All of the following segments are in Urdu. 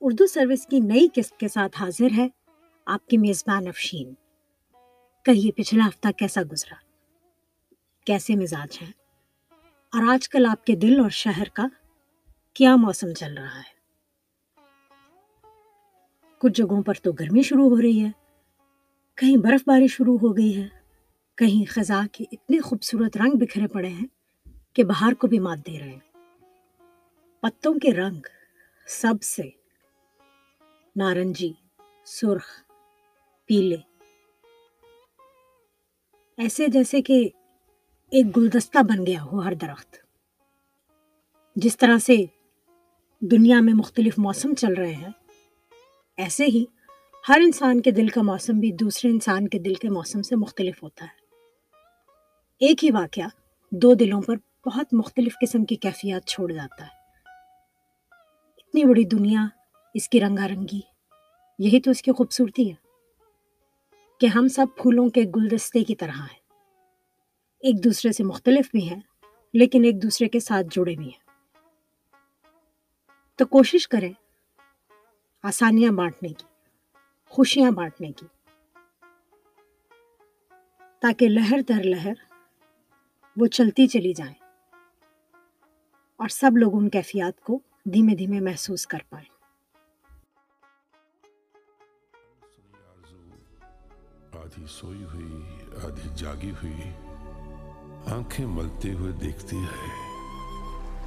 اردو سروس کی نئی قسط کے ساتھ حاضر ہے۔ آپ کی میزبان افشین، کہیے پچھلا ہفتہ کیسا گزرا؟ کیسے مزاج ہیں؟ اور آج کل آپ کے دل اور شہر کا کیا موسم چل رہا ہے؟ کچھ جگہوں پر تو گرمی شروع ہو رہی ہے۔ کہیں برف باری شروع ہو گئی ہے۔ کہیں خزاں کے اتنے خوبصورت رنگ بکھرے پڑے ہیں کہ باہر کو بھی مات دے رہے ہیں۔ پتوں کے رنگ سب سے نارنجی، سرخ، پیلے۔ ایسے جیسے کہ ایک گلدستہ بن گیا ہو ہر درخت۔ جس طرح سے دنیا میں مختلف موسم چل رہے ہیں، ایسے ہی ہر انسان کے دل کا موسم بھی دوسرے انسان کے دل کے موسم سے مختلف ہوتا ہے۔ ایک ہی واقعہ دو دلوں پر بہت مختلف قسم کی کیفیات چھوڑ جاتا ہے۔ اتنی بڑی دنیا اس کی رنگا رنگی۔ یہی تو اس کی خوبصورتی ہے کہ ہم سب پھولوں کے گلدستے کی طرح ہیں۔ ایک دوسرے سے مختلف بھی ہیں، لیکن ایک دوسرے کے ساتھ جڑے بھی ہیں۔ تو کوشش کریں آسانیاں بانٹنے کی، خوشیاں بانٹنے کی، تاکہ لہر در لہر وہ چلتی چلی جائیں اور سب لوگ ان کیفیات کو دھیمے دھیمے محسوس کر پائیں۔ آدھی سوئی ہوئی، آدھی جاگی ہوئی، آنکھیں ملتے ہوئے دیکھتی ہے۔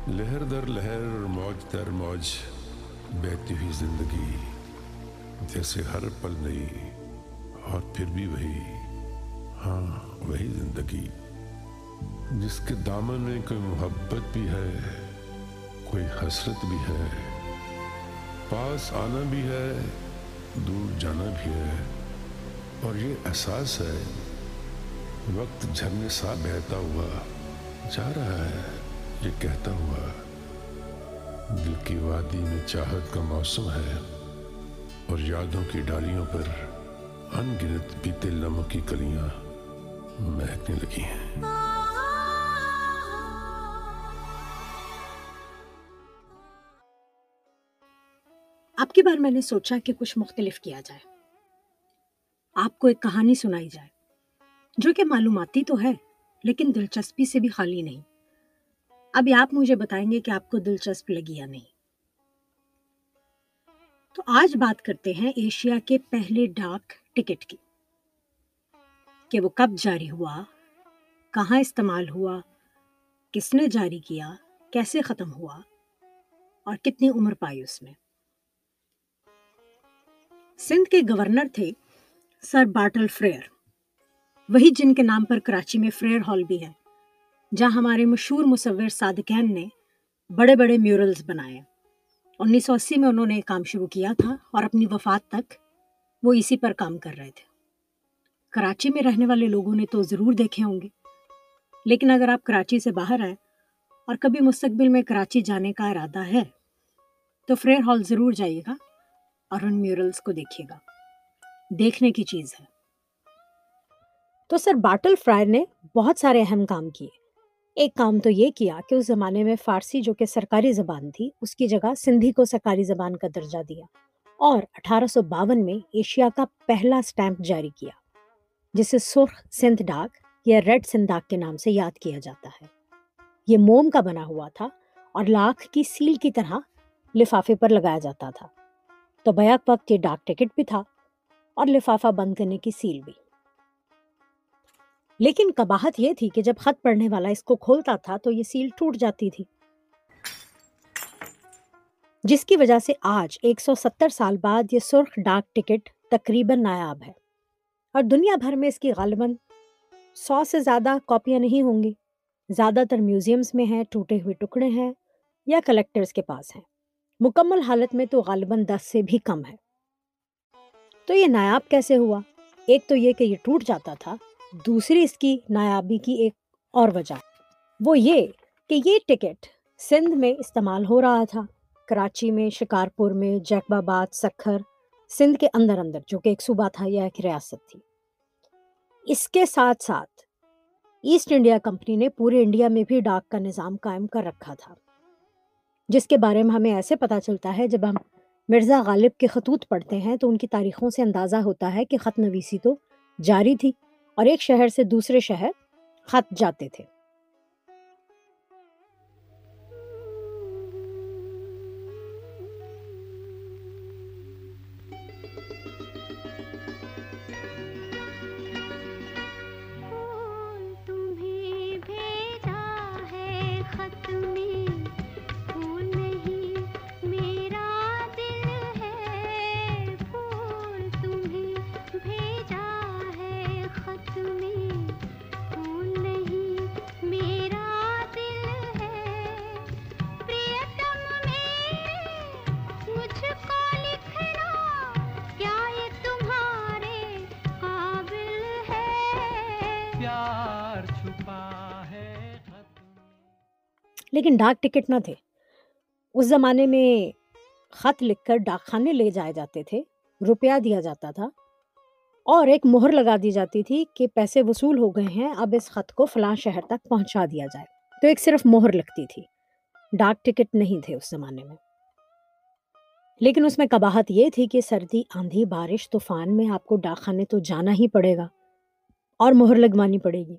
لہر در لہر، موج در موج بہتی ہوئی زندگی، جیسے ہر پل نئی، اور پھر بھی وہی۔ ہاں وہی زندگی، جس کے دامن میں کوئی محبت بھی ہے، کوئی حسرت بھی ہے۔ پاس آنا بھی ہے، دور جانا بھی ہے۔ اور یہ احساس ہے، وقت جھرنے سا بہتا ہوا جا رہا ہے، یہ کہتا ہوا، دل کی وادی میں چاہت کا موسم ہے اور یادوں کی ڈالیوں پر ان گنت بیتے لمحوں کی کلیاں مہکنے لگی ہیں۔ آپ کی بار میں نے سوچا کہ کچھ مختلف کیا جائے۔ آپ کو ایک کہانی سنائی جائے، جو کہ معلوماتی تو ہے، لیکن دلچسپی سے بھی خالی نہیں۔ ابھی آپ مجھے بتائیں گے کہ آپ کو دلچسپ لگی یا نہیں۔ تو آج بات کرتے ہیں ایشیا کے پہلے ڈاک ٹکٹ کی، کہ وہ کب جاری ہوا، کہاں استعمال ہوا، کس نے جاری کیا، کیسے ختم ہوا، اور کتنی عمر پائی اس میں۔ سندھ کے گورنر تھے سر باٹل فریر وہی جن کے نام پر کراچی میں فریر ہال بھی ہے، جہاں ہمارے مشہور مصور صادقین نے بڑے بڑے میورلز بنائے۔ انیس سو اسی میں انہوں نے کام شروع کیا تھا اور اپنی وفات تک وہ اسی پر کام کر رہے تھے۔ کراچی میں رہنے والے لوگوں نے تو ضرور دیکھے ہوں گے، لیکن اگر آپ کراچی سے باہر آئے اور کبھی مستقبل میں کراچی جانے کا ارادہ ہے، تو فریر ہال ضرور جائیے گا اور ان میورلز کو دیکھیے گا۔ دیکھنے کی چیز ہے۔ تو سر باٹل فرائر نے بہت سارے اہم کام کیے۔ ایک کام تو یہ کیا کہ اس زمانے میں فارسی جو کہ سرکاری زبان تھی، اس کی جگہ سندھی کو سرکاری زبان کا درجہ دیا۔ اور اٹھارہ سو باون میں ایشیا کا پہلا سٹیمپ جاری کیا، جسے سرخ سندھ ڈاک یا ریڈ سندھ ڈاک کے نام سے یاد کیا جاتا ہے۔ یہ موم کا بنا ہوا تھا اور لاکھ کی سیل کی طرح لفافے پر لگایا جاتا تھا۔ تو بیک وقت یہ ڈاک ٹکٹ بھی تھا۔ اور لفافہ بند کرنے کی سیل بھی۔ لیکن کباہت یہ تھی کہ جب خط پڑھنے والا اس کو کھولتا تھا تو یہ سیل ٹوٹ جاتی تھی۔ جس کی وجہ سے آج ایک سو ستر سال بعد یہ سرخ ڈاک ٹکٹ تقریباً نایاب ہے۔ اور دنیا بھر میں اس کی غالباً سو سے زیادہ کاپیاں نہیں ہوں گی۔ زیادہ تر میوزیمز میں ہیں، ٹوٹے ہوئے ٹکڑے ہیں یا کلیکٹرز کے پاس ہیں۔ مکمل حالت میں تو غالباً دس سے بھی کم ہے۔ تو یہ نایاب کیسے ہوا؟ ایک تو یہ کہ یہ ٹوٹ جاتا تھا، دوسری اس کی نایابی کی ایک اور وجہ۔ وہ یہ کہ یہ ٹکٹ سندھ میں استعمال ہو رہا تھا، کراچی میں، شکارپور میں جیکب آباد سکھر، سندھ کے اندر اندر، جو کہ ایک صوبہ تھا یا ایک ریاست تھی۔ اس کے ساتھ ساتھ ایسٹ انڈیا کمپنی نے پورے انڈیا میں بھی ڈاک کا نظام قائم کر رکھا تھا، جس کے بارے میں ہمیں ایسے پتا چلتا ہے جب ہم مرزا غالب کے خطوط پڑھتے ہیں تو ان کی تاریخوں سے اندازہ ہوتا ہے کہ خط نویسی تو جاری تھی اور ایک شہر سے دوسرے شہر خط جاتے تھے۔ لیکن ڈاک ٹکٹ نہ تھے۔ اس زمانے میں خط لکھ کر ڈاک خانے لے جائے جاتے تھے، روپیہ دیا جاتا تھا۔ اور ایک مہر لگا دی جاتی تھی کہ پیسے وصول ہو گئے ہیں، اب اس خط کو فلاں شہر تک پہنچا دیا جائے۔ تو ایک صرف مہر لگتی تھی۔ ڈاک ٹکٹ نہیں تھے اس زمانے میں۔ لیکن اس میں کباہت یہ تھی کہ سردی، آندھی، بارش، طوفان میں آپ کو ڈاک خانے تو جانا ہی پڑے گا اور مہر لگوانی پڑے گی۔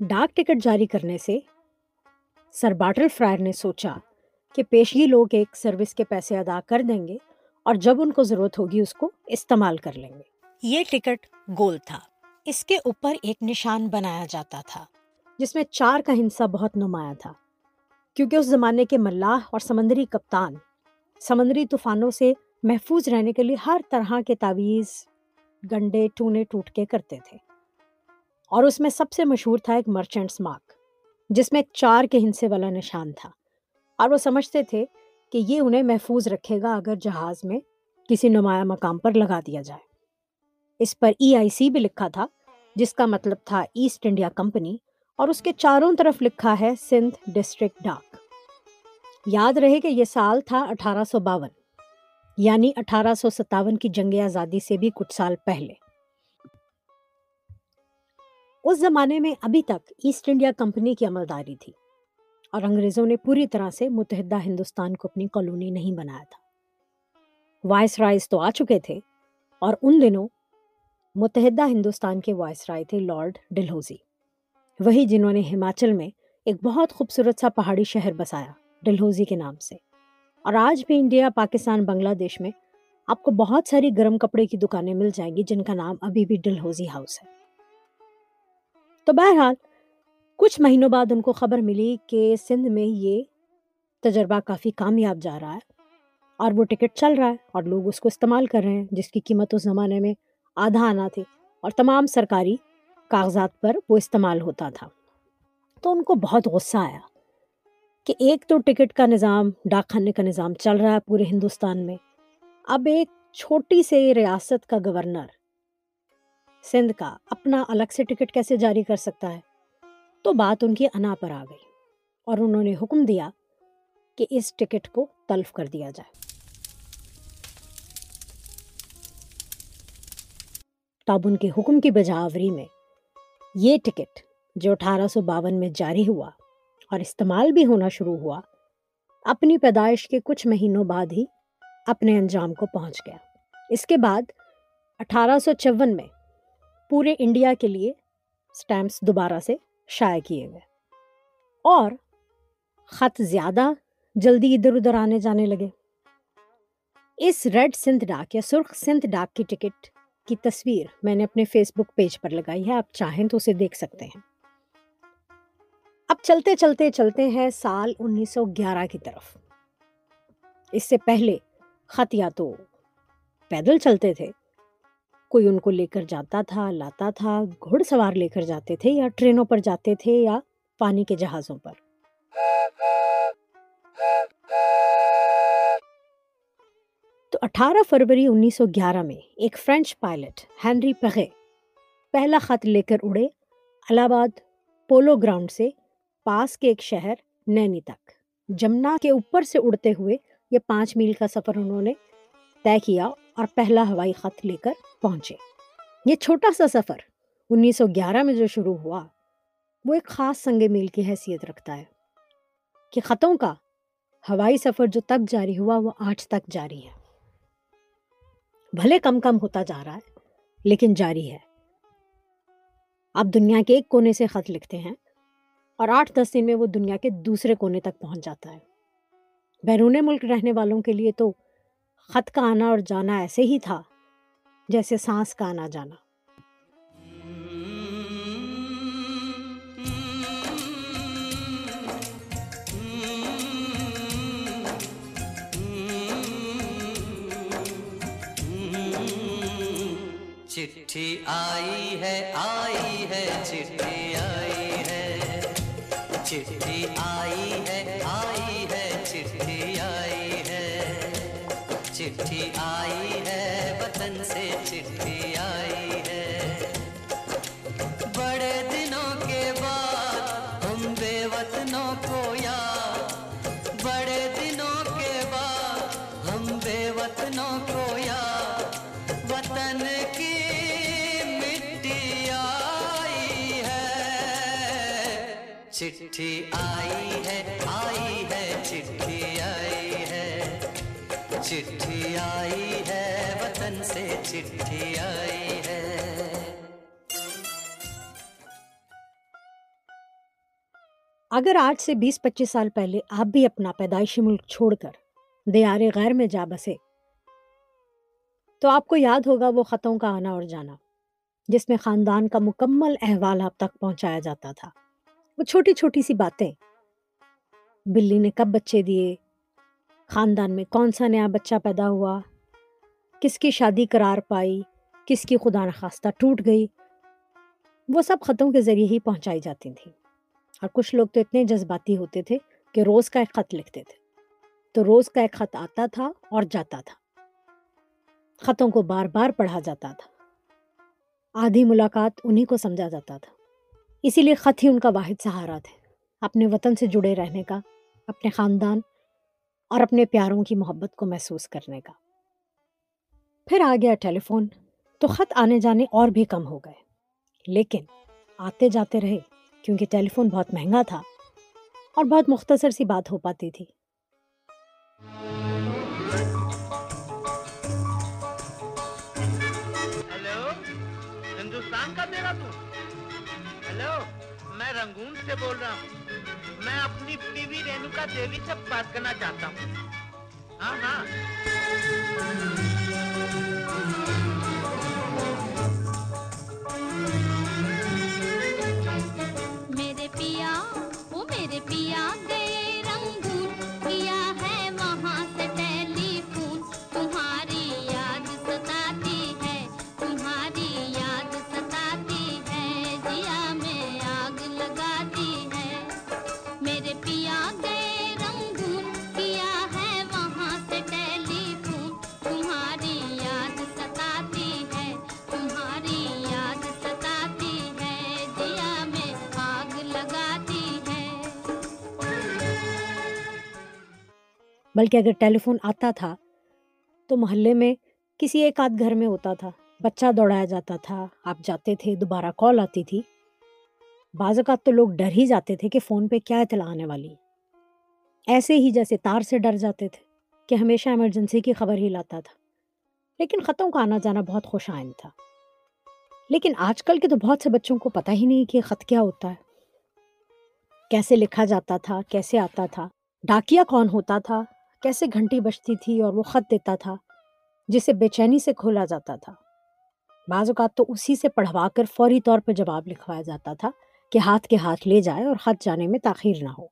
ڈاک ٹکٹ جاری کرنے سے سر باٹل فرائر نے سوچا کہ پیشگی لوگ ایک سروس کے پیسے ادا کر دیں گے اور جب ان کو ضرورت ہوگی اس کو استعمال کر لیں گے۔ یہ ٹکٹ گول تھا۔ اس کے اوپر ایک نشان بنایا جاتا تھا۔ جس میں چار کا ہنسا بہت نمایاں تھا۔ کیونکہ اس زمانے کے ملاح اور سمندری کپتان سمندری طوفانوں سے محفوظ رہنے کے لیے ہر طرح کے تعویذ گنڈے ٹونے ٹوٹ کے کرتے تھے۔ اور اس میں سب سے مشہور تھا ایک مرچنٹس مارک جس میں چار کے ہنسے والا نشان تھا۔ اور وہ سمجھتے تھے کہ یہ انہیں محفوظ رکھے گا اگر جہاز میں کسی نمایاں مقام پر لگا دیا جائے۔ اس پر ای آئی سی بھی لکھا تھا، جس کا مطلب تھا ایسٹ انڈیا کمپنی، اور اس کے چاروں طرف لکھا ہے سندھ ڈسٹرکٹ ڈاک۔ یاد رہے کہ یہ سال تھا اٹھارہ سو باون یعنی اٹھارہ سو ستاون کی جنگ آزادی سے بھی کچھ سال پہلے۔ اس زمانے میں ابھی تک ایسٹ انڈیا کمپنی کی عملداری تھی اور انگریزوں نے پوری طرح سے متحدہ ہندوستان کو اپنی کالونی نہیں بنایا تھا۔ وائس رائز تو آ چکے تھے اور ان دنوں متحدہ ہندوستان کے وائس رائے تھے لارڈ ڈلہوزی۔ وہی جنہوں نے ہماچل میں ایک بہت خوبصورت سا پہاڑی شہر بسایا ڈلہوزی کے نام سے۔ اور آج بھی انڈیا، پاکستان، بنگلہ دیش میں آپ کو بہت ساری گرم کپڑے کی دکانیں مل جائیں گی جن کا نام ابھی بھی ڈلہوزی ہاؤس ہے۔ تو بہرحال، کچھ مہینوں بعد ان کو خبر ملی کہ سندھ میں یہ تجربہ کافی کامیاب جا رہا ہے اور وہ ٹکٹ چل رہا ہے اور لوگ اس کو استعمال کر رہے ہیں، جس کی قیمت اس زمانے میں آدھا آنا تھی اور تمام سرکاری کاغذات پر وہ استعمال ہوتا تھا۔ تو ان کو بہت غصہ آیا کہ ایک تو ٹکٹ کا نظام، ڈاک خانے کا نظام چل رہا ہے پورے ہندوستان میں۔ اب ایک چھوٹی سے ریاست کا گورنر سندھ کا اپنا الگ سے ٹکٹ کیسے جاری کر سکتا ہے؟ تو بات ان کی انا پر آ گئی اور انہوں نے حکم دیا کہ اس ٹکٹ کو تلف کر دیا جائے۔ تب ان کے حکم کی بجاوری میں یہ ٹکٹ جو اٹھارہ سو باون میں جاری ہوا اور استعمال بھی ہونا شروع ہوا، اپنی پیدائش کے کچھ مہینوں بعد ہی اپنے انجام کو پہنچ گیا۔ اس کے بعد اٹھارہ سو چون میں پورے انڈیا کے لیے اسٹیمپس دوبارہ سے شائع کیے گئے اور خط زیادہ جلدی ادھر ادھر آنے جانے لگے۔ اس ریڈ سندھ ڈاک یا سرخ سندھ ڈاک کی ٹکٹ کی تصویر میں نے اپنے فیس بک پیج پر لگائی ہے، آپ چاہیں تو اسے دیکھ سکتے ہیں۔ اب چلتے چلتے چلتے ہیں سال انیس سو گیارہ کی طرف۔ اس سے پہلے خط یا تو پیدل چلتے تھے کوئی ان کو لے کر جاتا تھا، لاتا تھا، گھوڑ سوار لے کر جاتے تھے یا ٹرینوں پر جاتے تھے یا پانی کے جہازوں پر۔ تو اٹھارہ فروری انیس سو گیارہ میں ایک فرینچ پائلٹ ہینری پغے پہلا خط لے کر اڑے الہ آباد پولو گراؤنڈ سے پاس کے ایک شہر نینی تک۔ جمنا کے اوپر سے اڑتے ہوئے یہ پانچ میل کا سفر انہوں نے طے کیا اور پہلا ہوائی خط لے کر پہنچے۔ یہ چھوٹا سا سفر، انیس سو گیارہ میں جو شروع ہوا، وہ ایک خاص سنگ میل کی حیثیت رکھتا ہے کہ خطوں کا ہوائی سفر جو تب جاری ہوا، وہ آج تک جاری ہے۔ بھلے کم کم ہوتا جا رہا ہے، لیکن جاری ہے۔ آپ دنیا کے ایک کونے سے خط لکھتے ہیں اور آٹھ دس دن میں وہ دنیا کے دوسرے کونے تک پہنچ جاتا ہے۔ بیرون ملک رہنے والوں کے لیے تو خط کا آنا اور جانا ایسے ہی تھا جیسے سانس کا آنا جانا۔ چٹھی آئی ہے آئی ہے، چٹھی آئی ہے۔ چٹھی آئی چٹھی آئی ہے وطن سے چٹھی آئی ہے بڑے دنوں کے بعد ہم بے وطنوں کو یاد بڑے دنوں کے بعد ہم بے وطنوں کو یاد وطن کی مٹی آئی ہے چٹھی آئی ہے آئی ہے چٹھی آئی چٹھی آئی ہے، وطن سے چٹھی آئی ہے۔ اگر آج سے بیس پچیس سال پہلے آپ بھی اپنا پیدائشی ملک چھوڑ کر دیار غیر میں جا بسے، تو آپ کو یاد ہوگا وہ خطوں کا آنا اور جانا، جس میں خاندان کا مکمل احوال آپ تک پہنچایا جاتا تھا۔ وہ چھوٹی چھوٹی سی باتیں، بلی نے کب بچے دیے خاندان میں کون سا نیا بچہ پیدا ہوا؟ کس کی شادی قرار پائی؟ کس کی خدا نخواستہ ٹوٹ گئی؟ وہ سب خطوں کے ذریعے ہی پہنچائی جاتی تھیں۔ اور کچھ لوگ تو اتنے جذباتی ہوتے تھے کہ روز کا ایک خط لکھتے تھے۔ تو روز کا ایک خط آتا تھا اور جاتا تھا۔ خطوں کو بار بار پڑھا جاتا تھا۔ آدھی ملاقات انہی کو سمجھا جاتا تھا۔ اسی لیے خط ہی ان کا واحد سہارا تھے۔ اپنے وطن سے جڑے رہنے کا، اپنے خاندان اور اپنے پیاروں کی محبت کو محسوس کرنے کا۔ پھر آ گیا ٹیلی فون تو خط آنے جانے اور بھی کم ہو گئے۔ لیکن آتے جاتے رہے، کیونکہ ٹیلی فون بہت مہنگا تھا اور بہت مختصر سی بات ہو پاتی تھی۔ بیوی دیوی سے بات کرنا چاہتا ہوں ہاں ہاں بلکہ اگر ٹیلی فون آتا تھا تو محلے میں کسی ایک آدھ گھر میں ہوتا تھا۔ بچہ دوڑایا جاتا تھا، آپ جاتے تھے، دوبارہ کال آتی تھی۔ بعض اوقات تو لوگ ڈر ہی جاتے تھے کہ فون پہ کیا اطلاع آنے والی۔ ہے ایسے ہی جیسے تار سے ڈر جاتے تھے کہ ہمیشہ ایمرجنسی کی خبر ہی لاتا تھا۔ لیکن خطوں کا آنا جانا بہت خوش آئند تھا۔ لیکن آج کل کے تو بہت سے بچوں کو پتہ ہی نہیں کہ خط کیا ہوتا ہے۔ کیسے لکھا جاتا تھا، کیسے آتا تھا ڈاکیا کون ہوتا تھا کیسے گھنٹی بجتی تھی اور وہ خط دیتا تھا، جسے بے چینی سے کھولا جاتا تھا۔ بعض اوقات تو اسی سے پڑھوا کر فوری طور پر جواب لکھوایا جاتا تھا کہ ہاتھ کے ہاتھ لے جائے اور خط جانے میں تاخیر نہ ہو۔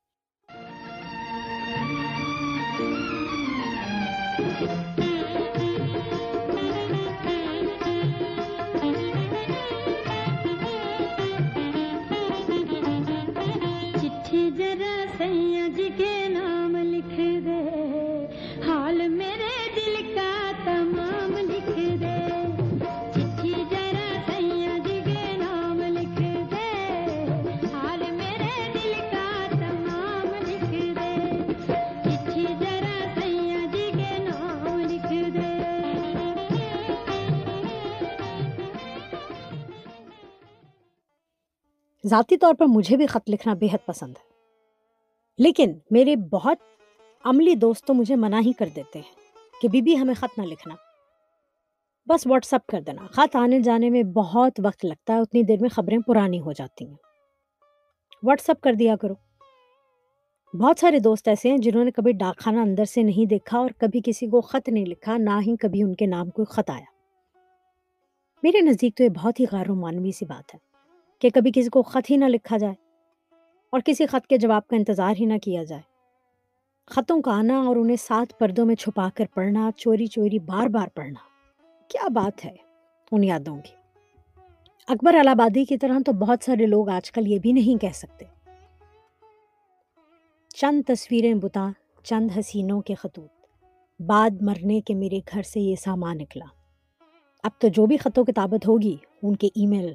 ذاتی طور پر مجھے بھی خط لکھنا بے حد پسند ہے۔ لیکن میرے بہت عملی دوست تو مجھے منع ہی کر دیتے ہیں کہ بی بی ہمیں خط نہ لکھنا۔ بس واٹس اپ کر دینا۔ خط آنے جانے میں بہت وقت لگتا ہے، اتنی دیر میں خبریں پرانی ہو جاتی ہیں۔ واٹس اپ کر دیا کرو۔ بہت سارے دوست ایسے ہیں جنہوں نے کبھی ڈاک خانہ اندر سے نہیں دیکھا اور کبھی کسی کو خط نہیں لکھا، نہ ہی کبھی ان کے نام کوئی خط آیا۔ میرے نزدیک تو یہ بہت ہی غیر مانوی سی بات ہے۔ کہ کبھی کسی کو خط ہی نہ لکھا جائے اور کسی خط کے جواب کا انتظار ہی نہ کیا جائے۔ خطوں کا آنا اور انہیں سات پردوں میں چھپا کر پڑھنا، چوری چوری، بار بار پڑھنا، کیا بات ہے ان یادوں کی؟ اکبر الہبادی کی طرح تو بہت سارے لوگ آج کل یہ بھی نہیں کہہ سکتے۔ چند تصویریں بتا چند حسینوں کے خطوط۔ بعد مرنے کے میرے گھر سے یہ سامان نکلا۔ اب تو جو بھی خط و کتابت ہوگی، ان کے ای میل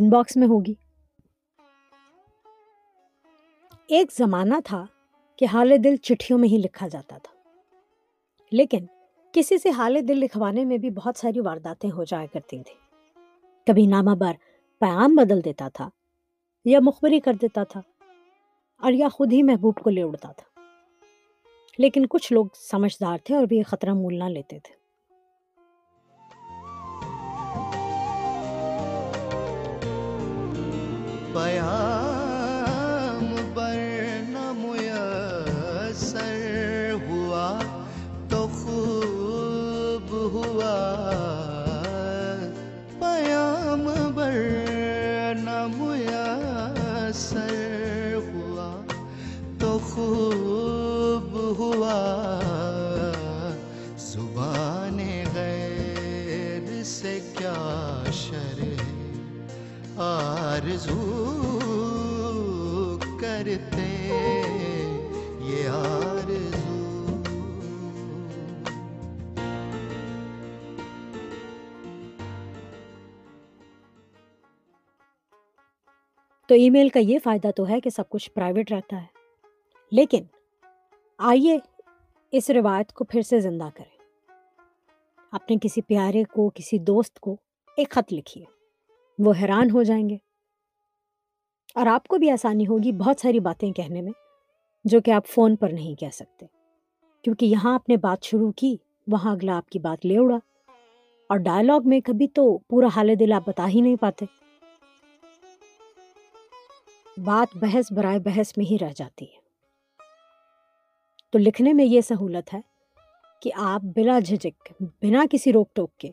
ان باکس میں ہوگی۔ ایک زمانہ تھا کہ حال دل چٹھیوں میں ہی لکھا جاتا تھا۔ لیکن کسی سے حال دل لکھوانے میں بھی بہت ساری وارداتیں ہو جایا کرتی تھیں۔ کبھی نامہ بر پیام بدل دیتا تھا یا مخبری کر دیتا تھا اور یا خود ہی محبوب کو لے اڑتا تھا۔ لیکن کچھ لوگ سمجھدار تھے اور بھی یہ خطرہ مول نہ لیتے تھے۔ بیان ای میل کا یہ فائدہ تو ہے کہ سب کچھ پرائیویٹ رہتا ہے۔ لیکن آئیے اس روایت کو پھر سے زندہ کریں۔ اپنے کسی پیارے کو، کسی دوست کو ایک خط لکھیے۔ وہ حیران ہو جائیں گے۔ اور آپ کو بھی آسانی ہوگی بہت ساری باتیں کہنے میں جو کہ آپ فون پر نہیں کہہ سکتے۔ کیونکہ یہاں آپ نے بات شروع کی، وہاں اگلا آپ کی بات لے اڑا۔ اور ڈائلاگ میں کبھی تو پورا حال دل آپ بتا ہی نہیں پاتے۔ بات بحث برائے بحث میں ہی رہ جاتی ہے۔ تو لکھنے میں یہ سہولت ہے کہ آپ بلا جھجک بنا کسی روک ٹوک کے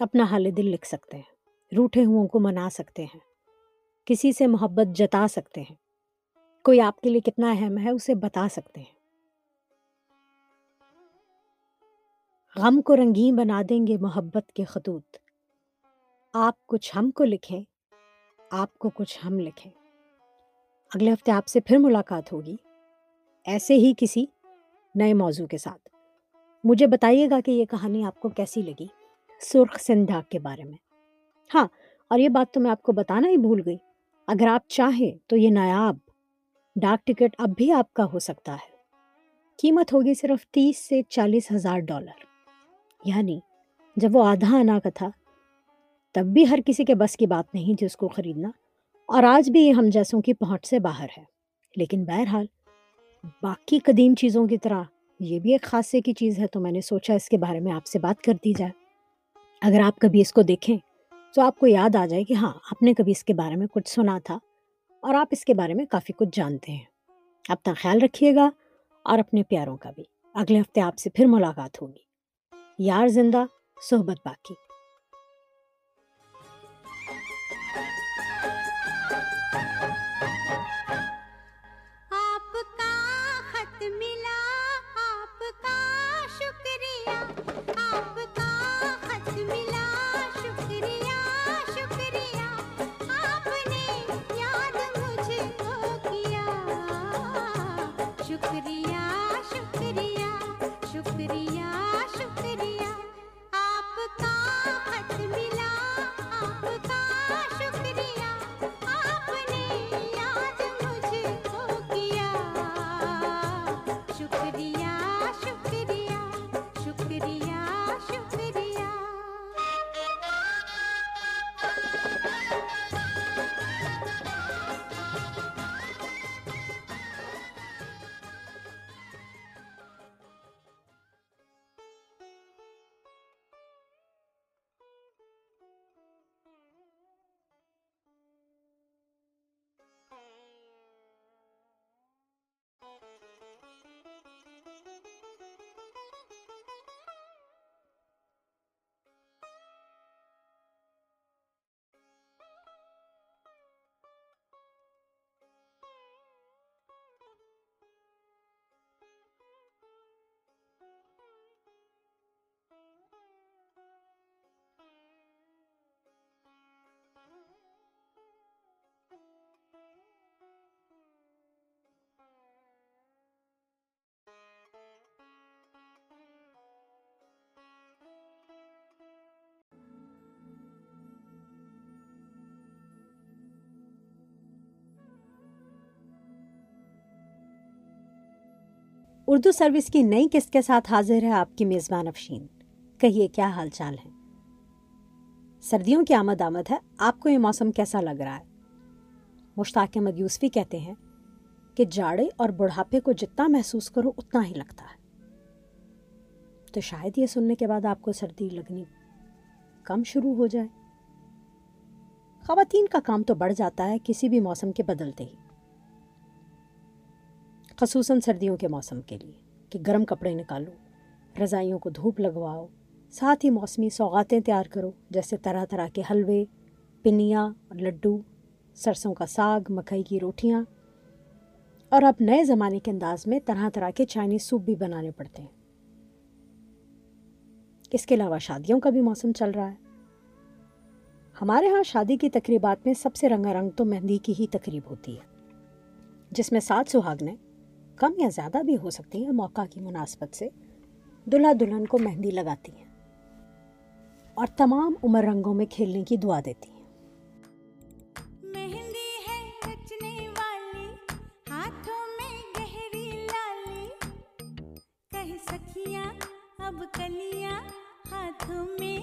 اپنا حال دل لکھ سکتے ہیں، روٹھے ہوں کو منا سکتے ہیں، کسی سے محبت جتا سکتے ہیں۔ کوئی آپ کے لیے کتنا اہم ہے اسے بتا سکتے ہیں۔ غم کو رنگین بنا دیں گے محبت کے خطوط۔ آپ کچھ ہم کو لکھیں، آپ کو کچھ ہم لکھیں۔ اگلے ہفتے آپ سے پھر ملاقات ہوگی۔ ایسے ہی کسی نئے موضوع کے ساتھ۔ مجھے بتائیے گا کہ یہ کہانی آپ کو کیسی لگی سرخ سندھا کے بارے میں۔ ہاں اور یہ بات تو میں آپ کو بتانا ہی بھول گئی۔ اگر آپ چاہیں تو یہ نایاب ڈاک ٹکٹ اب بھی آپ کا ہو سکتا ہے۔ قیمت ہوگی صرف تیس سے چالیس ہزار ڈالر۔ یعنی جب وہ آدھا آنا کا تھا، تب بھی ہر کسی کے بس کی بات نہیں تھی اس کو خریدنا۔ اور آج بھی یہ ہم جیسوں کی پہنچ سے باہر ہے لیکن بہرحال، باقی قدیم چیزوں کی طرح یہ بھی ایک خاصے کی چیز ہے تو میں نے سوچا اس کے بارے میں آپ سے بات کر دی جائے۔ اگر آپ کبھی اس کو دیکھیں تو آپ کو یاد آ جائے کہ ہاں آپ نے کبھی اس کے بارے میں کچھ سنا تھا اور آپ اس کے بارے میں کافی کچھ جانتے ہیں۔ اپنا خیال رکھیے گا اور اپنے پیاروں کا بھی۔ اگلے ہفتے آپ سے پھر ملاقات ہوگی۔ یار زندہ، صحبت باقی۔ اردو سروس کی نئی قسط کے ساتھ حاضر ہے آپ کی میزبان افشین۔ کہیے، کیا حال چال ہے سردیوں کی آمد آمد ہے۔ آپ کو یہ موسم کیسا لگ رہا ہے؟ مشتاق احمد یوسفی کہتے ہیں کہ جاڑے اور بڑھاپے کو جتنا محسوس کرو، اتنا ہی لگتا ہے۔ تو شاید یہ سننے کے بعد آپ کو سردی لگنی کم شروع ہو جائے۔ خواتین کا کام تو بڑھ جاتا ہے، کسی بھی موسم کے بدلتے ہی۔ خصوصاً سردیوں کے موسم کے لیے، کہ گرم کپڑے نکالو، رضائیوں کو دھوپ لگواؤ، ساتھ ہی موسمی سوغاتیں تیار کرو، جیسے طرح طرح کے حلوے، پنیاں، لڈو، سرسوں کا ساگ، مکئی کی روٹیاں۔ اور اب نئے زمانے کے انداز میں طرح طرح کے چائنیز سوپ بھی بنانے پڑتے ہیں۔ اس کے علاوہ شادیوں کا بھی موسم چل رہا ہے۔ ہمارے ہاں شادی کی تقریبات میں سب سے رنگا رنگ تو مہندی کی ہی تقریب ہوتی ہے، جس میں سات سہاگنیں کم یا زیادہ بھی ہو سکتی ہیں موقع کی مناسبت سے۔ دلہا دلہن کو مہندی لگاتی ہیں اور تمام عمر رنگوں میں کھیلنے کی دعا دیتی ہیں۔ سکھیاں اب کلیاں، ہاتھوں میں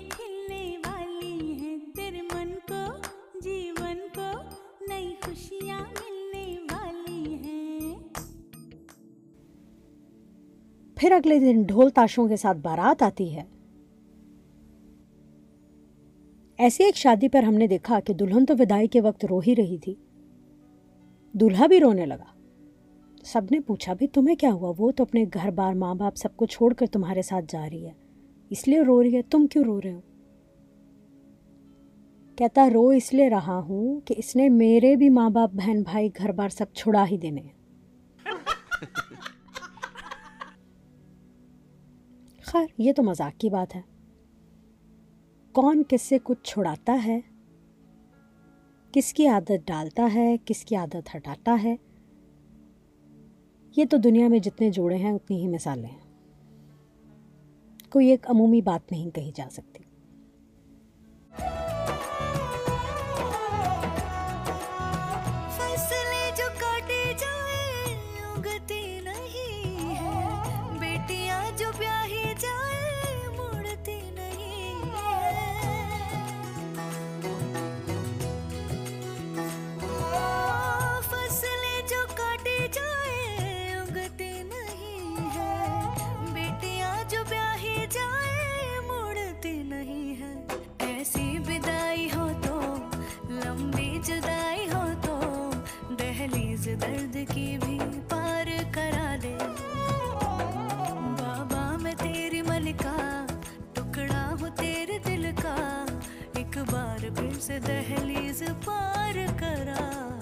پھر اگلے دن ڈھول تاشوں کے ساتھ بارات آتی ہے۔ ایسی ایک شادی پر ہم نے دیکھا کہ دلہن تو ودائی کے وقت رو ہی رہی تھی۔ دلہا بھی رونے لگا۔ سب نے پوچھا بھی تمہیں کیا ہوا؟ وہ تو اپنے گھر بار ماں باپ سب کو چھوڑ کر تمہارے ساتھ جا رہی ہے۔ اس لیے رو رہی ہے۔ تم کیوں رو رہے ہو؟ کہتا، رو اس لیے رہا ہوں کہ اس نے میرے بھی ماں باپ، بہن، بھائی گھر بار سب چھڑا ہی دینے خیر، یہ تو مذاق کی بات ہے۔ کون کس سے کچھ چھڑاتا ہے؟ کس کی عادت ڈالتا ہے؟ کس کی عادت ہٹاتا ہے؟ یہ تو دنیا میں جتنے جوڑے ہیں، اتنی ہی مثالیں ہیں۔ کوئی ایک عمومی بات نہیں کہی جا سکتی۔ دہلیز درد کی بھی پار کرا دے۔ بابا، میں تیری ملکہ ٹکڑا ہوں تیرے دل کا۔ ایک بار پھر سے دہلیز پار کرا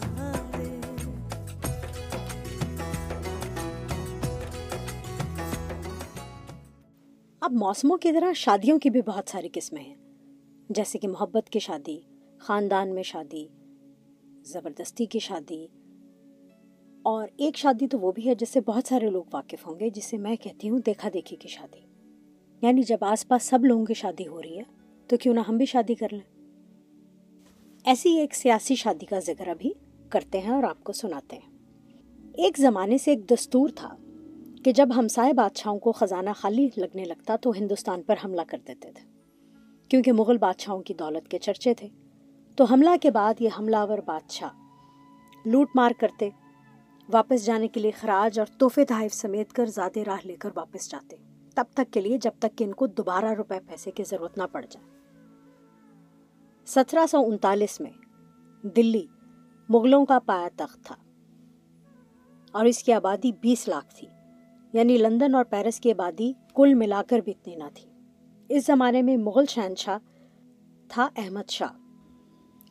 اب موسموں کی طرح شادیوں کی بھی بہت ساری قسمیں ہیں۔ جیسے کہ محبت کی شادی، خاندان میں شادی، زبردستی کی شادی اور ایک شادی تو وہ بھی ہے جس سے بہت سارے لوگ واقف ہوں گے جسے میں کہتی ہوں دیکھا دیکھی کی شادی۔ یعنی جب آس پاس سب لوگوں کی شادی ہو رہی ہے، تو کیوں نہ ہم بھی شادی کر لیں۔ ایسی ایک سیاسی شادی کا ذکر ابھی کرتے ہیں اور آپ کو سناتے ہیں۔ ایک زمانے سے ایک دستور تھا کہ جب ہمسائے بادشاہوں کو خزانہ خالی لگنے لگتا تو ہندوستان پر حملہ کر دیتے تھے۔ کیونکہ مغل بادشاہوں کی دولت کے چرچے تھے، تو حملہ کے بعد یہ حملہ ور بادشاہ لوٹ مار کرتے واپس جانے کے لیے خراج اور تحفے تحائف سمیت کر زیادہ راہ لے کر واپس جاتے تب تک کے لیے جب تک کہ ان کو دوبارہ روپے پیسے کی ضرورت نہ پڑ جائے۔ سترہ سو انتالیس میں دلی مغلوں کا پایا تخت تھا اور اس کی آبادی بیس لاکھ تھی۔ یعنی لندن اور پیرس کی آبادی کل ملا کر بھی اتنی نہ تھی۔ اس زمانے میں مغل شہنشاہ تھا احمد شاہ۔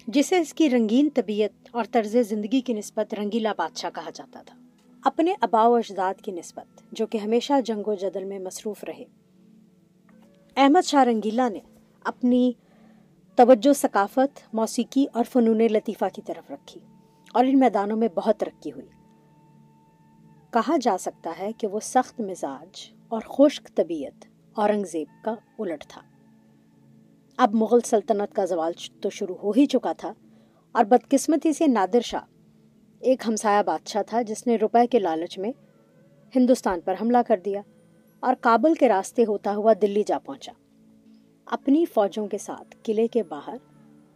جسے اس کی رنگین طبیعت اور طرز زندگی کی نسبت رنگیلا بادشاہ کہا جاتا تھا۔ اپنے ابا و اجداد کی نسبت، جو کہ ہمیشہ جنگ و جدل میں مصروف رہے۔ احمد شاہ رنگیلا نے اپنی توجہ، ثقافت، موسیقی اور فنون لطیفہ کی طرف رکھی اور ان میدانوں میں بہت ترقی ہوئی۔ کہا جا سکتا ہے کہ وہ سخت مزاج اور خشک طبیعت اورنگزیب کا الٹ تھا۔ اب مغل سلطنت کا زوال تو شروع ہو ہی چکا تھا۔ اور بدقسمتی سے نادر شاہ، ایک ہمسایہ بادشاہ تھا جس نے روپے کے لالچ میں ہندوستان پر حملہ کر دیا اور کابل کے راستے ہوتا ہوا دلی جا پہنچا۔ اپنی فوجوں کے ساتھ قلعے کے باہر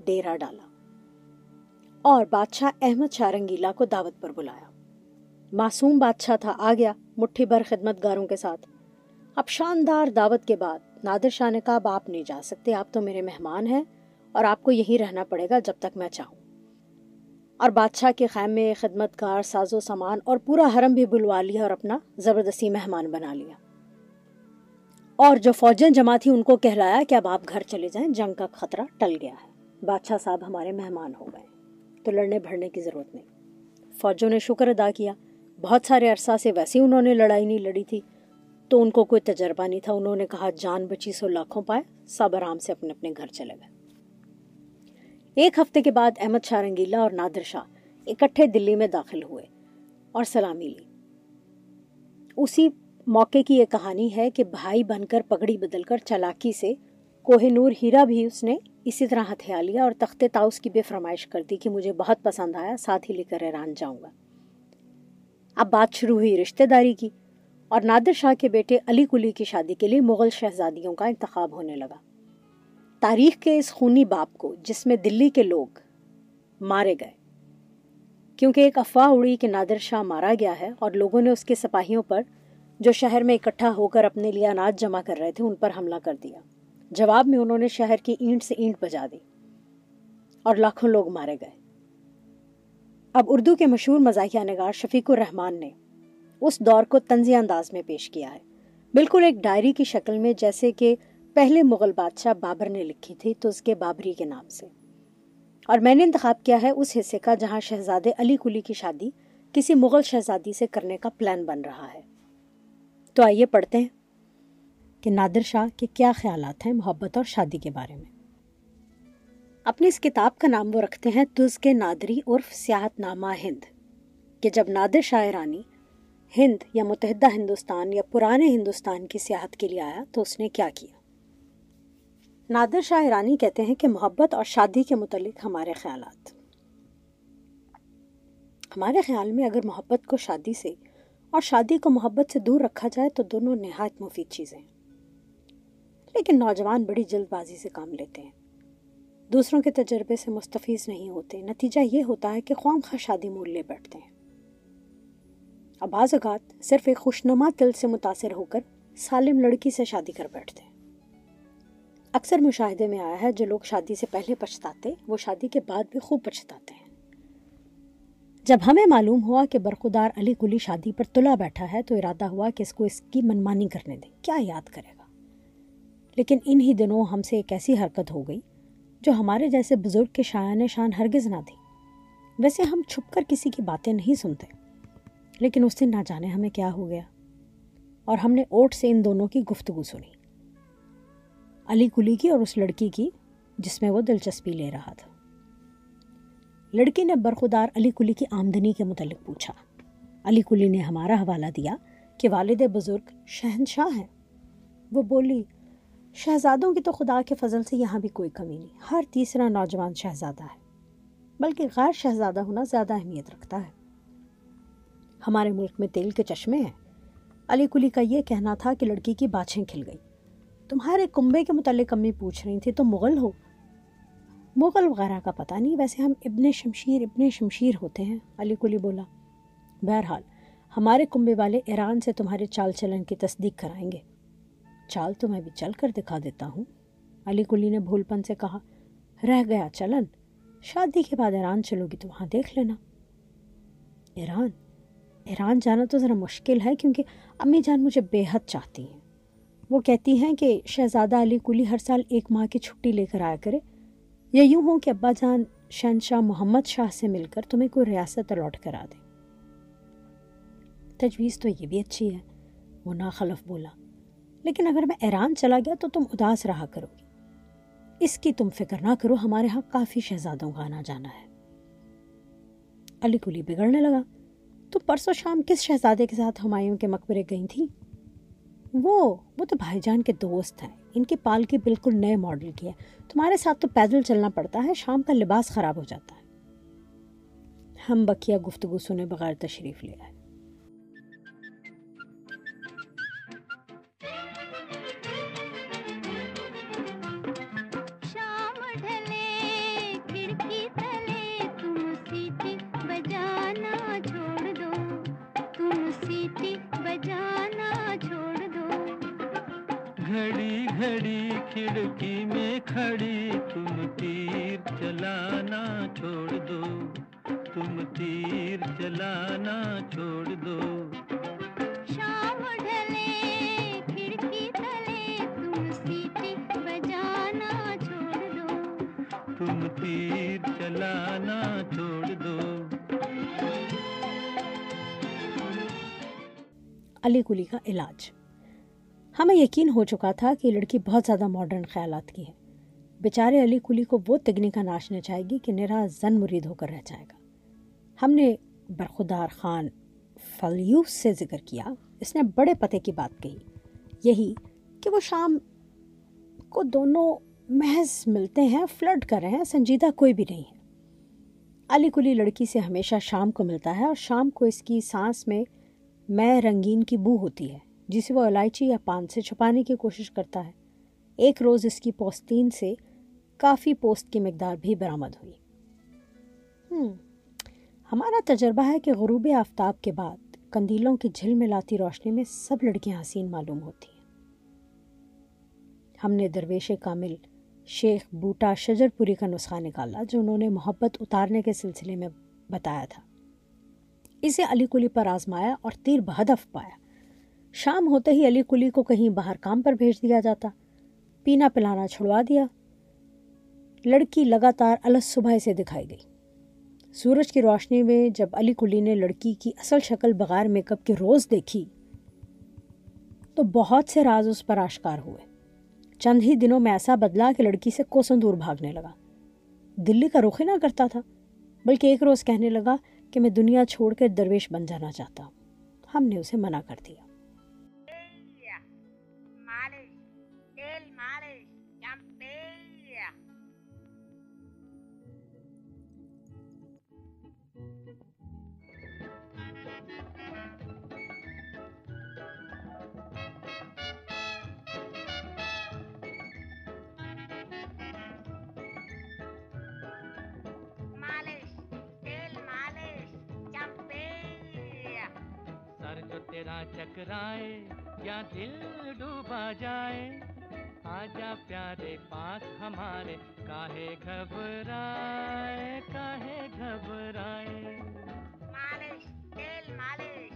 ڈیرا ڈالا اور بادشاہ احمد شاہ رنگیلا کو دعوت پر بلایا۔ معصوم بادشاہ تھا، آ گیا مٹھی بھر خدمت گاروں کے ساتھ۔ اب شاندار دعوت کے بعد نادر شاہ نے کہا، اب آپ نہیں جا سکتے، آپ تو میرے مہمان ہیں اور آپ کو یہی رہنا پڑے گا جب تک میں چاہوں۔ اور بادشاہ کے خیمے، خدمت گار ساز و سامان اور پورا حرم بھی بلوا لیا اور اپنا زبردستی مہمان بنا لیا۔ اور جو فوجیں جمع تھی ان کو کہلایا کہ اب آپ گھر چلے جائیں، جنگ کا خطرہ ٹل گیا ہے۔ بادشاہ صاحب ہمارے مہمان ہو گئے، تو لڑنے بھڑنے کی ضرورت نہیں۔ فوجوں نے شکر ادا کیا۔ بہت سارے عرصہ سے ویسے انہوں نے لڑائی نہیں لڑی تھی۔ تو ان کو کوئی تجربہ نہیں تھا۔ انہوں نے کہا، جان بچی سو لاکھوں پائے، سب آرام سے اپنے اپنے گھر چلے گئے۔ ایک ہفتے کے بعد احمد شاہ رنگیلا اور نادر شاہ اکٹھے دلی میں داخل ہوئے اور سلامی لی۔ اسی موقع کی یہ کہانی ہے کہ بھائی بن کر پگڑی بدل کر چلاکی سے کوہ نور ہیرا بھی اس نے اسی طرح ہتھیا لیا اور تخت تاؤس کی بھی فرمائش کر دی کہ مجھے بہت پسند آیا، ساتھ ہی لے کر ایران جاؤں گا۔ اب بات شروع ہوئی رشتہ داری کی۔ اور نادر شاہ کے بیٹے علی کلی کی شادی کے لیے مغل شہزادیوں کا انتخاب ہونے لگا۔ تاریخ کے اس خونی باپ کو جس میں دلی کے لوگ مارے گئے، کیونکہ ایک افواہ اڑی کہ نادر شاہ مارا گیا ہے اور لوگوں نے اس کے سپاہیوں پر جو شہر میں اکٹھا ہو کر اپنے لیے اناج جمع کر رہے تھے، ان پر حملہ کر دیا۔ جواب میں انہوں نے شہر کی اینٹ سے اینٹ بجا دی اور لاکھوں لوگ مارے گئے۔ اب اردو کے مشہور مزاحیہ نگار شفیق الرحمان نے اس دور کو تنزی انداز میں پیش کیا ہے۔ بالکل ایک ڈائری کی شکل میں جیسے کہ پہلے مغل بادشاہ بابر نے لکھی تھی تو اس کے بابری کے نام سے۔ اور میں نے انتخاب کیا ہے اس حصے کا جہاں شہزادے علی کلی کی شادی کسی مغل شہزادی سے کرنے کا پلان بن رہا ہے۔ تو آئیے پڑھتے ہیں کہ نادر شاہ کے کیا خیالات ہیں محبت اور شادی کے بارے میں۔ اپنی اس کتاب کا نام وہ رکھتے ہیں تز کے نادری عرف سیاحت نامہ ہند، کہ جب نادر شاہ رانی ہند یا متحدہ ہندوستان یا پرانے ہندوستان کی سیاحت کے لیے آیا تو اس نے کیا کیا؟ نادر شاہ ایرانی کہتے ہیں کہ محبت اور شادی کے متعلق ہمارے خیالات۔ ہمارے خیال میں اگر محبت کو شادی سے اور شادی کو محبت سے دور رکھا جائے تو دونوں نہایت مفید چیزیں لیکن نوجوان بڑی جلد بازی سے کام لیتے ہیں۔ دوسروں کے تجربے سے مستفیض نہیں ہوتے۔ نتیجہ یہ ہوتا ہے کہ خوام خواہ شادی مول لے بیٹھتے ہیں۔ اب بعض اوقات صرف ایک خوشنما دل سے متاثر ہو کر سالم لڑکی سے شادی کر بیٹھتے ہیں۔ اکثر مشاہدے میں آیا ہے، جو لوگ شادی سے پہلے پچھتاتے، وہ شادی کے بعد بھی خوب پچھتاتے ہیں۔ جب ہمیں معلوم ہوا کہ برخودار علی کلی شادی پر تلا بیٹھا ہے، تو ارادہ ہوا کہ اس کو اس کی منمانی کرنے دیں کیا یاد کرے گا؟ لیکن ان ہی دنوں ہم سے ایک ایسی حرکت ہو گئی جو ہمارے جیسے بزرگ کے شایان شان ہرگز نہ تھی۔ ویسے ہم چھپ کر کسی کی باتیں نہیں سنتے۔ لیکن اس دن نہ جانے ہمیں کیا ہو گیا۔ اور ہم نے اوٹ سے ان دونوں کی گفتگو سنی۔ علی کلی کی اور اس لڑکی کی، جس میں وہ دلچسپی لے رہا تھا۔ لڑکی نے برخودار علی کلی کی آمدنی کے متعلق پوچھا۔ علی کلی نے ہمارا حوالہ دیا کہ والد بزرگ شہنشاہ ہیں۔ وہ بولی، شہزادوں کی تو خدا کے فضل سے یہاں بھی کوئی کمی نہیں۔ ہر تیسرا نوجوان شہزادہ ہے، بلکہ غیر شہزادہ ہونا زیادہ اہمیت رکھتا ہے۔ ہمارے ملک میں تیل کے چشمے ہیں۔ علی کلی کا یہ کہنا تھا کہ لڑکی کی باچھیں کھل گئی تمہارے کنبے کے متعلق امی پوچھ رہی تھی تو مغل ہو؟ مغل وغیرہ کا پتہ نہیں، ویسے ہم ابن شمشیر ابن شمشیر ہوتے ہیں، علی کلی بولا۔ بہرحال، ہمارے کنبے والے ایران سے تمہارے چال چلن کی تصدیق کرائیں گے۔ چال تو میں بھی چل کر دکھا دیتا ہوں، علی کلی نے بھول پن سے کہا۔ رہ گیا چلن، شادی کے بعد ایران چلو گی تو وہاں دیکھ لینا۔ ایران؟ ایران جانا تو ذرا مشکل ہے کیونکہ امی جان مجھے بے حد چاہتی ہیں۔ وہ کہتی ہیں کہ شہزادہ علی کلی ہر سال ایک ماہ کی چھٹی لے کر آیا کرے۔ یا یوں ہو کہ ابا جان شہنشاہ محمد شاہ سے مل کر تمہیں کوئی ریاست الاٹ کرا دے۔ تجویز تو یہ بھی اچھی ہے۔ وہ ناخلف بولا، لیکن اگر میں ایران چلا گیا تو تم اداس رہا کرو گی۔ اس کی تم فکر نہ کرو، ہمارے ہاں کافی شہزادوں کا آنا جانا ہے۔ علی کلی بگڑنے لگا۔ تو پرسوں شام کس شہزادے کے ساتھ ہمایوں کے مقبرے گئی تھی وہ وہ تو بھائی جان کے دوست ہیں۔ ان کی پالکی بالکل نئے ماڈل کی ہے تمہارے ساتھ تو پیدل چلنا پڑتا ہے، شام کا لباس خراب ہو جاتا ہے۔ ہم بکیا گفتگو سنے بغیر تشریف لے آئے۔ کھڑی تم تیر چلانا چھوڑ دو۔ تم تیر چلانا چھوڑ دو۔ شام ڈھلے کھڑکی تلے تم سیٹی بجانا چھوڑ دو۔ تم تیر چلانا چھوڑ دو۔ علی گلی کا علاج۔ ہمیں یقین ہو چکا تھا کہ لڑکی بہت زیادہ ماڈرن خیالات کی ہے۔ بیچارے علی کلی کو وہ تگنی کا ناشنے چاہے گی کہ نرا زن مرید ہو کر رہ جائے گا۔ ہم نے برخدار خان فلیوس سے ذکر کیا، اس نے بڑے پتے کی بات کہی۔ یہی کہ وہ شام کو دونوں محض ملتے ہیں فلڈ کر رہے ہیں، سنجیدہ کوئی بھی نہیں ہے۔ علی کلی لڑکی سے ہمیشہ شام کو ملتا ہے اور شام کو اس کی سانس میں میں رنگین کی بو ہوتی ہے، جسے وہ الائچی یا پان سے چھپانے کی کوشش کرتا ہے۔ ایک روز اس کی پوستین سے کافی پوست کی مقدار بھی برآمد ہوئی۔ ہم، ہمارا تجربہ ہے کہ غروب آفتاب کے بعد کندیلوں کی جھل ملاتی روشنی میں سب لڑکیاں حسین معلوم ہوتی ہیں۔ ہم نے درویش کامل، شیخ بوٹا شجر پوری کا نسخہ نکالا جو انہوں نے محبت اتارنے کے سلسلے میں بتایا تھا۔ اسے علی کلی پر آزمایا اور تیر بہدف پایا۔ شام ہوتے ہی علی کلی کو کہیں باہر کام پر بھیج دیا جاتا۔ پینا پلانا چھڑوا دیا۔ لڑکی لگاتار الس صبح سے دکھائی گئی۔ سورج کی روشنی میں جب علی کلی نے لڑکی کی اصل شکل بغیر میک اپ کے روز دیکھی، تو بہت سے راز اس پر آشکار ہوئے۔ چند ہی دنوں میں ایسا بدلا کہ لڑکی سے کوسن دور بھاگنے لگا۔ دلی کا رخ ہی نہ کرتا تھا، بلکہ ایک روز کہنے لگا کہ میں دنیا چھوڑ کر درویش بن جانا چاہتا ہوں۔ ہم نے اسے منع کر دیا۔ تیرا چکرائے یا دل ڈوبا جائے؟ آجا پیارے پاس ہمارے کاہے گھبرائے کاہے گھبرائے؟ مالش مالش۔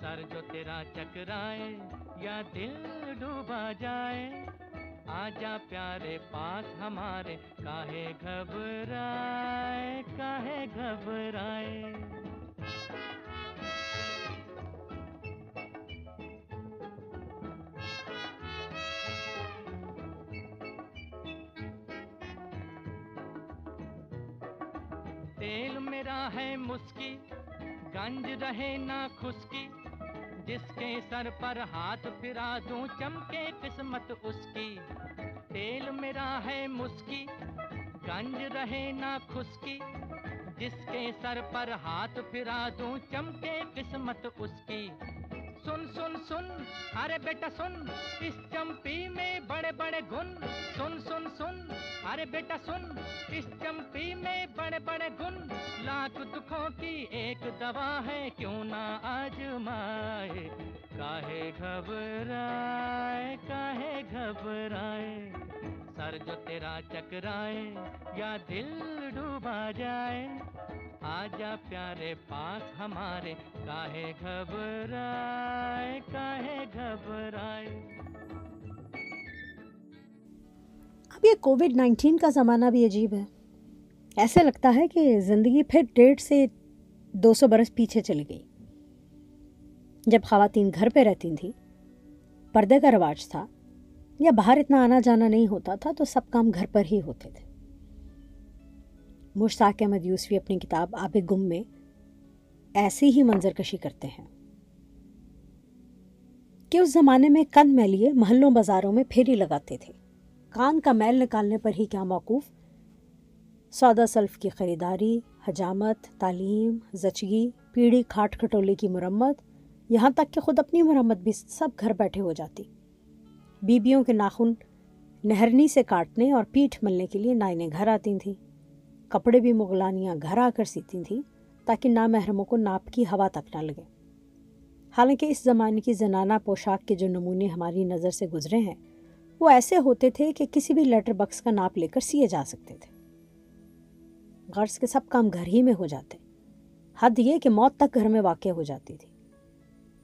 سر جو تیرا چکرائے یا دل ڈوبا جائے؟ آجا پیارے پاس ہمارے کاہے گھبرائے کاہے گھبرائے۔ تیل میرا ہے مسکی، گنج رہے نہ خشکی جس کے سر پر ہاتھ پھرا دوں چمکے قسمت اس کی۔ تیل میرا ہے مسکی، گنج رہے نہ خشکی جس کے سر پر ہاتھ پھرا دوں چمکے قسمت اس کی۔ سن سن سن، ارے بیٹا سن، اس چمپی میں بڑے بڑے گن۔ سن سن سن، ارے بیٹا سن، اس چمپی میں بڑے بڑے گن۔ لاکھ دکھوں کی ایک دوا ہے، کیوں نہ آج مائے کاہے گھبرائے کاہے گھبرائے۔ سر جو تیرا چکرائے یا دل ڈوبا جائے۔ آجا پیارے پاس ہمارے، کاہے گھبرائے کاہے گھبرائے۔ اب یہ کووڈ نائنٹین کا زمانہ بھی عجیب ہے۔ ایسے لگتا ہے کہ زندگی پھر ڈیڑھ سے دو سو برس پیچھے چلی گئی۔ جب خواتین گھر پہ رہتی تھیں، پردے کا رواج تھا۔ یا باہر اتنا آنا جانا نہیں ہوتا تھا تو سب کام گھر پر ہی ہوتے تھے۔ مشتاق احمد یوسفی اپنی کتاب آب گم میں ایسی ہی منظر کشی کرتے ہیں کہ اس زمانے میں کند میلیے محلوں بازاروں میں پھیری لگاتے تھے۔ کان کا میل نکالنے پر ہی کیا موقوف؟ سودا سلف کی خریداری، حجامت، تعلیم، زچگی، پیڑھی کھاٹ کھٹولے کی مرمت، یہاں تک کہ خود اپنی مرمت بھی سب گھر بیٹھے ہو جاتی۔ بیبیوں کے ناخن نہرنی سے کاٹنے اور پیٹھ ملنے کے لیے نائنیں گھر آتی تھیں۔ کپڑے بھی مغلانیاں گھر آ کر سیتی تھیں تاکہ نامحرموں کو ناپ کی ہوا تک نہ لگے۔ حالانکہ اس زمانے کی زنانہ پوشاک کے جو نمونے ہماری نظر سے گزرے ہیں، وہ ایسے ہوتے تھے کہ کسی بھی لیٹر بکس کا ناپ لے کر سیے جا سکتے تھے۔ غرض کے سب کام گھر ہی میں ہو جاتے۔ حد یہ کہ موت تک گھر میں واقع ہو جاتی تھی۔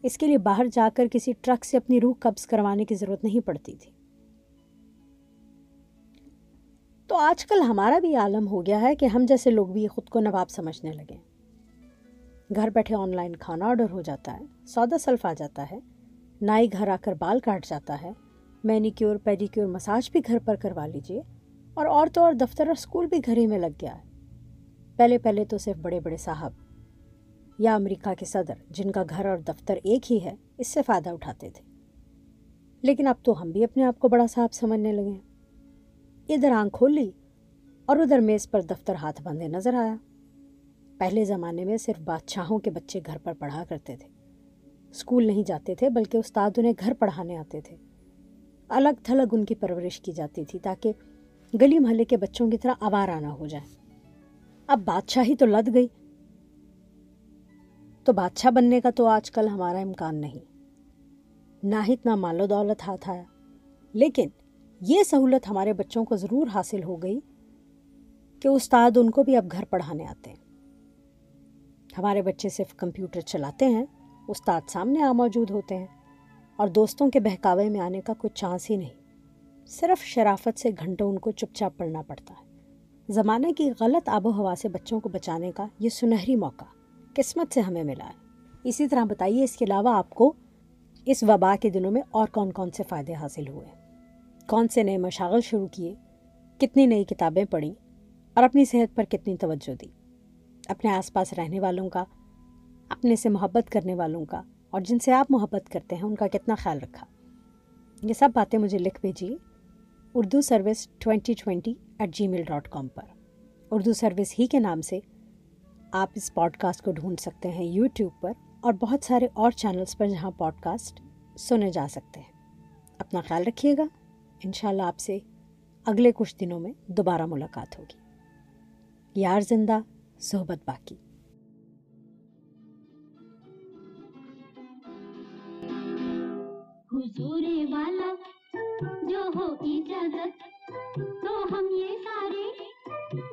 اس کے لیے باہر جا کر کسی ٹرک سے اپنی روح قبض کروانے کی ضرورت نہیں پڑتی تھی۔ تو آج کل ہمارا بھی عالم ہو گیا ہے کہ ہم جیسے لوگ بھی خود کو نواب سمجھنے لگے۔ گھر بیٹھے آن لائن کھانا آرڈر ہو جاتا ہے، سودا سلف آ جاتا ہے، نائی گھر آ کر بال کاٹ جاتا ہے، مینیکیور، پیڈیکیور مساج بھی گھر پر کروا لیجیے اور اور تو اور دفتر اور اسکول بھی گھر ہی میں لگ گیا ہے۔ پہلے پہلے تو صرف بڑے بڑے صاحب یا امریکہ کے صدر، جن کا گھر اور دفتر ایک ہی ہے، اس سے فائدہ اٹھاتے تھے۔ لیکن اب تو ہم بھی اپنے آپ کو بڑا صاحب سمجھنے لگے ہیں۔ ادھر آنکھ کھول لی اور ادھر میز پر دفتر ہاتھ بندھے نظر آیا۔ پہلے زمانے میں صرف بادشاہوں کے بچے گھر پر پڑھا کرتے تھے۔ اسکول نہیں جاتے تھے، بلکہ استاد انہیں گھر پڑھانے آتے تھے۔ الگ تھلگ ان کی پرورش کی جاتی تھی تاکہ گلی محلے کے بچوں کی طرح آوارہ نہ ہو جائے۔ اب بادشاہی تو لد گئی۔ تو بادشاہ بننے کا تو آج کل ہمارا امکان نہیں۔ نہ ہی اتنا مال و دولت ہاتھ آیا۔ لیکن یہ سہولت ہمارے بچوں کو ضرور حاصل ہو گئی کہ استاد ان کو بھی اب گھر پڑھانے آتے ہیں۔ ہمارے بچے صرف کمپیوٹر چلاتے ہیں، استاد سامنے آ موجود ہوتے ہیں اور دوستوں کے بہکاوے میں آنے کا کوئی چانس ہی نہیں۔ صرف شرافت سے گھنٹوں ان کو چپ چاپ پڑھنا پڑتا ہے۔ زمانے کی غلط آب و ہوا سے بچوں کو بچانے کا یہ سنہری موقع۔ قسمت سے ہمیں ملا ہے۔ اسی طرح بتائیے، اس کے علاوہ آپ کو اس وبا کے دنوں میں اور کون کون سے فائدے حاصل ہوئے؟ کون سے نئے مشاغل شروع کیے؟ کتنی نئی کتابیں پڑھیں؟ اور اپنی صحت پر کتنی توجہ دی؟ اپنے آس پاس رہنے والوں کا، اپنے سے محبت کرنے والوں کا، اور جن سے آپ محبت کرتے ہیں، ان کا کتنا خیال رکھا؟ یہ سب باتیں مجھے لکھ بھیجیے۔ Urdu service twenty twenty eight gmail dot com پر۔ اردو سروس ہی کے نام سے آپ اس پوڈ کاسٹ کو ڈھونڈ سکتے ہیں یوٹیوب پر اور بہت سارے اور چینلز پر جہاں پوڈ کاسٹ سنے جا سکتے ہیں۔ اپنا خیال رکھیے گا۔ انشاءاللہ آپ سے اگلے کچھ دنوں میں دوبارہ ملاقات ہوگی۔ یار زندہ، صحبت باقی۔ حضور والا جو ہو اجازت، تو ہم یہ سارے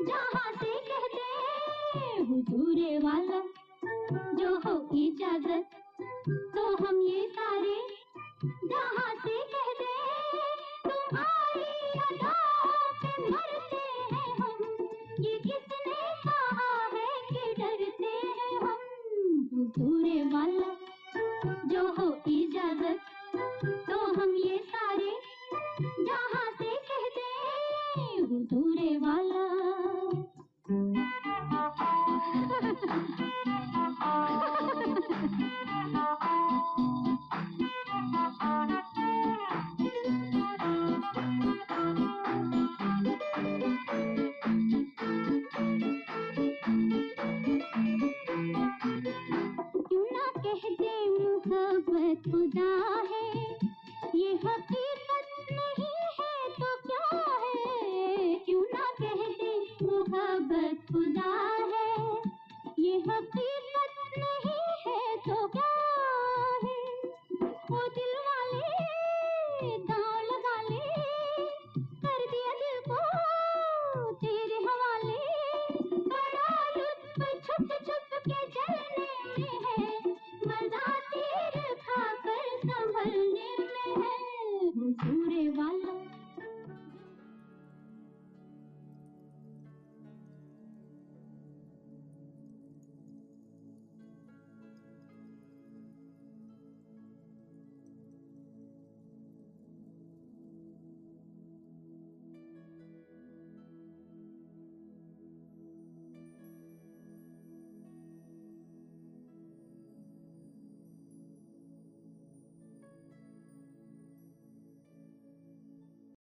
جہاں سے حضور والا جو ہو اجازت تو ہم یہ سارے جہاں سے کہتے ہیں تم آئی ادا پہ مرتے ہیں ہم یہ کس نے کہا ہے کہ ڈرتے ہیں ہم حضور والا جو ہو اجازت تو ہم یہ سارے